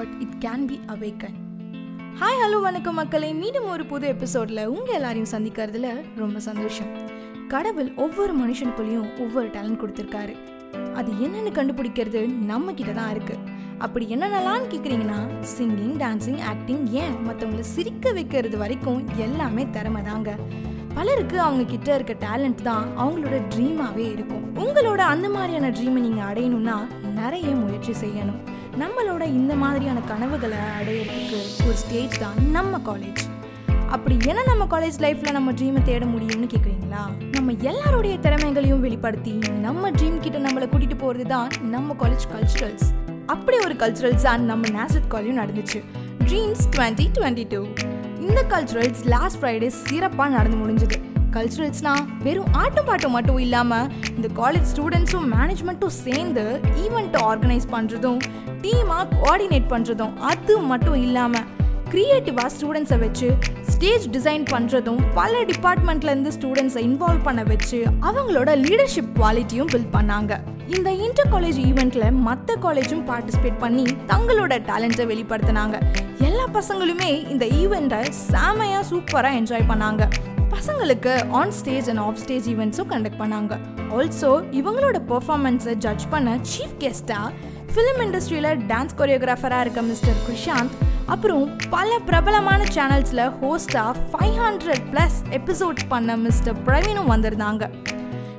But it can be awaken. Hi hello வணக்கம் மக்களை. மீண்டும் ஒரு புது எபிசோடில் உங்கள் எல்லாரையும் சந்திக்கிறதுல ரொம்ப சந்தோஷம். கடவுள் ஒவ்வொரு மனுஷனுக்குள்ளேயும் ஒவ்வொரு டேலண்ட் கொடுத்துருக்காரு. அது என்னென்னு கண்டுபிடிக்கிறது நம்ம கிட்ட தான் இருக்கு. அப்படி என்னென்னலாம்னு கேட்குறீங்கன்னா சிங்கிங் டான்சிங் ஆக்டிங் ஏன் மற்றவங்களை சிரிக்க வைக்கிறது வரைக்கும் எல்லாமே திறமை தாங்க. பலருக்கு அவங்க கிட்ட இருக்க டேலண்ட் தான் அவங்களோட ட்ரீமாகவே இருக்கும். உங்களோட அந்த மாதிரியான ட்ரீமை நீங்கள் அடையணும்னா நிறைய முயற்சி செய்யணும். நம்மளோட இந்த மாதிரியான கனவுகளை அடையிறதுக்கு ஒரு ஸ்டேஜ் தான் நம்ம காலேஜ் அப்படி என்ன நம்ம காலேஜ் லைஃப்பில் நம்ம ட்ரீமை தேட முடியும்னு கேட்குறீங்களா நம்ம எல்லாருடைய திறமைகளையும் வெளிப்படுத்தி நம்ம ட்ரீம் கிட்ட நம்மளை கூட்டிட்டு போகிறது தான் நம்ம காலேஜ் கல்ச்சுரல்ஸ் அப்படி ஒரு கல்ச்சுரல்ஸ் தான் நம்ம நேசட் காலேஜும் நடந்துச்சு. ட்ரீம்ஸ் டுவெண்ட்டி டுவெண்ட்டி டூ இந்த கல்ச்சுரல்ஸ் லாஸ்ட் ஃப்ரைடே சிறப்பாக நடந்து முடிஞ்சது. கல்ச்சுரல்ஸ்னா வெறும் ஆட்டம் பாட்டம் மட்டும் இல்லாமல் இந்த காலேஜ் ஸ்டூடெண்ட்ஸும் மேனேஜ்மெண்ட்டும் சேர்ந்து ஈவெண்ட்டை ஆர்கனைஸ் பண்ணுறதும் டீமாக கோஆர்டினேட் பண்ணுறதும் அது மட்டும் இல்லாமல் க்ரியேட்டிவாக ஸ்டூடெண்ட்ஸை வச்சு ஸ்டேஜ் டிசைன் பண்ணுறதும் பல டிபார்ட்மெண்ட்லேருந்து ஸ்டூடெண்ட்ஸை இன்வால்வ் பண்ண வச்சு அவங்களோட லீடர்ஷிப் குவாலிட்டியும் பில்ட் பண்ணாங்க. இந்த இன்டர் காலேஜ் ஈவெண்ட்ல மற்ற காலேஜும் பார்ட்டிசிபேட் பண்ணி தங்களோட டேலண்ட்டை வெளிப்படுத்தினாங்க. எல்லா பசங்களுமே இந்த ஈவெண்ட்டை செமையாக சூப்பராக என்ஜாய் பண்ணாங்க. பசங்களுக்கு on stage and off stage ஈவெண்ட்ஸும் conduct பண்ணாங்க. ஆல்சோ இவங்களோட பெர்ஃபார்மன்ஸை ஜட்ஜ் பண்ண சீஃப் கெஸ்ட்டாக ஃபிலிம் இண்டஸ்ட்ரியில் டான்ஸ் கொரியோகிராஃபராக இருக்க மிஸ்டர் குஷாந்த் அப்புறம் பல பிரபலமான சேனல்ஸில் ஹோஸ்டாக ஃபைவ் ஹண்ட்ரட் ப்ளஸ் எபிசோட்ஸ் பண்ண மிஸ்டர் பிரவீனும் வந்திருந்தாங்க.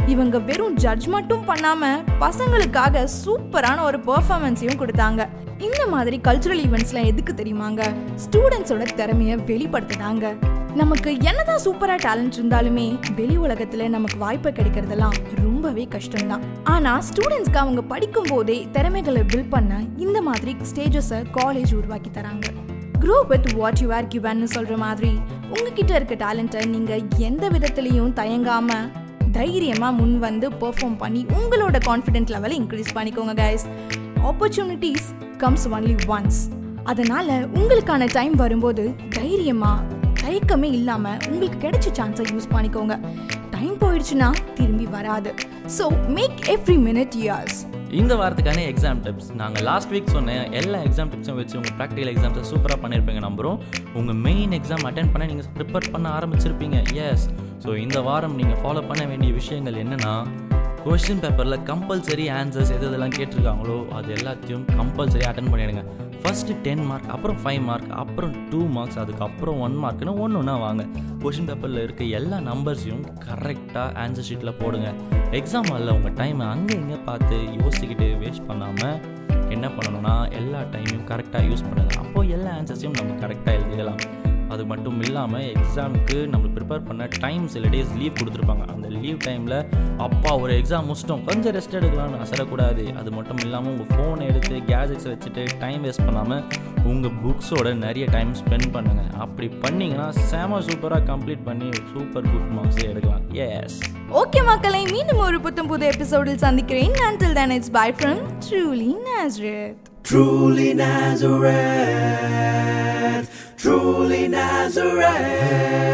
இவங்க வெறும் ஜட்ஜ் மட்டும் பண்ணாமல் பசங்களுக்காக சூப்பரான ஒரு பெர்ஃபார்மன்ஸையும் கொடுத்தாங்க. இந்த மாதிரி கல்ச்சுரல் ஈவெண்ட்ஸ்லாம் எதுக்கு தெரியுமாங்க? ஸ்டூடெண்ட்ஸோட திறமைய வெளிப்படுத்துனாங்க. நமக்கு என்னதான் சூப்பரா டேலண்ட் இருந்தாலுமே வெளி உலகத்துல நமக்கு வாய்ப்பு கிடைக்கிறதெல்லாம் ரொம்பவே கஷ்டம்தான். ஆனா ஸ்டூடெண்ட்ஸ்க்கு அவங்க படிக்கும் போதே திறமைகளை பில்ட் பண்ண இந்த மாதிரி ஸ்டேஜஸை காலேஜ் உருவாக்கி தராங்க. Grow with what you are கிவன்னு சொல்ற மாதிரி உங்ககிட்ட இருக்க டேலண்ட்டை நீங்க எந்த விதத்திலையும் தயங்காம தைரியமா முன் வந்து பெர்ஃபார்ம் பண்ணி உங்களோட கான்ஃபிடென்ட் லெவலை இன்க்ரீஸ் பண்ணிக்கோங்க guys opportunities comes only once அதனால உங்களுக்கான டைம் வரும்போது தைரியமா தயக்கமே இல்லாம உங்களுக்கு கிடைச்ச சான்ஸை யூஸ் பண்ணிக்கோங்க. டைம் போயிடுச்சுன்னா திரும்பி வராது. So make every minute yours இந்த வாரத்துக்கான எக்ஸாம் டிப்ஸ் நாங்கள் லாஸ்ட் வீக் சொன்ன எல்லா எக்ஸாம் டிப்ஸும் வச்சு உங்கள் ப்ராக்டிகல் எக்ஸாம்ஸை சூப்பராக பண்ணியிருப்பீங்க நம்புகிறோம் உங்கள் மெயின் எக்ஸாம் அட்டன் பண்ண நீங்கள் ப்ரிப்பேர் பண்ண ஆரம்பிச்சிருப்பீங்க. எஸ் ஸோ இந்த வாரம் நீங்கள் ஃபாலோ பண்ண வேண்டிய விஷயங்கள் என்னென்னா கொஷின் பேப்பரில் கம்பல்சரி ஆன்சர்ஸ் எது எதெல்லாம் கேட்டிருக்காங்களோ அது எல்லாத்தையும் கம்பல்சரி அட்டன் பண்ணிடுங்க. ஃபஸ்ட்டு டென் மார்க் அப்புறம் ஃபைவ் மார்க் அப்புறம் டூ மார்க்ஸ் அதுக்கப்புறம் ஒன் மார்க்னு ஒன்று ஒன்றா வாங்க. கொஷின் பேப்பரில் இருக்க எல்லா நம்பர்ஸையும் கரெக்டாக ஆன்சர் ஷீட்டில் போடுங்க. எக்ஸாம் ஹாலில் உங்கள் டைமை அங்கே இங்கே பார்த்து யோசிச்சுக்கிட்டு வேஸ்ட் பண்ணாமல் என்ன பண்ணணும்னா எல்லா டைமையும் கரெக்டாக யூஸ் பண்ணுங்கள் அப்போது எல்லா ஆன்சர்ஸையும் நம்ம கரெக்டாக எழுதிடலாம். அது மட்டும் இல்லாமல் எக்ஸாமுக்கு நம்ம ப்ரிப்பேர் பண்ண டைம் சில டேஸ் லீவ் கொடுத்துருப்பாங்க. அந்த லீவ் டைமில் அப்பா ஒரு எக்ஸாம் முடிச்சிட்டோம் கொஞ்சம் ரெஸ்ட் எடுக்கலாம்னு அசரக்கூடாது. அது மட்டும் இல்லாமல் உங்கள் ஃபோனை எடுத்து கேஜெட்ஸ் வச்சுட்டு டைம் வேஸ்ட் பண்ணாமல் உங்கள் புக்ஸோட நிறைய டைம் ஸ்பெண்ட் பண்ணுங்கள் அப்படி பண்ணிங்கன்னா செம சூப்பராக கம்ப்ளீட் பண்ணி சூப்பர் குட் மார்க்ஸே எடுக்கலாம். எஸ் ஓகே மக்களை மீண்டும் ஒரு புத்தம் புது எபிசோடில் சந்திக்கிறேன். Until then it's bye from truly Nazareth. Truly Nazareth, truly Nazareth.